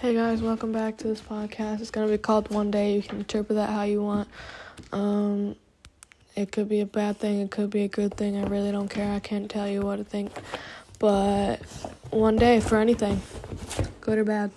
Hey guys, welcome back to this podcast. It's gonna be called One Day. You can interpret that how you want. Um, it could be a bad thing, it could be a good thing. I really don't care. I can't tell you what to think. But one day for anything, good or bad.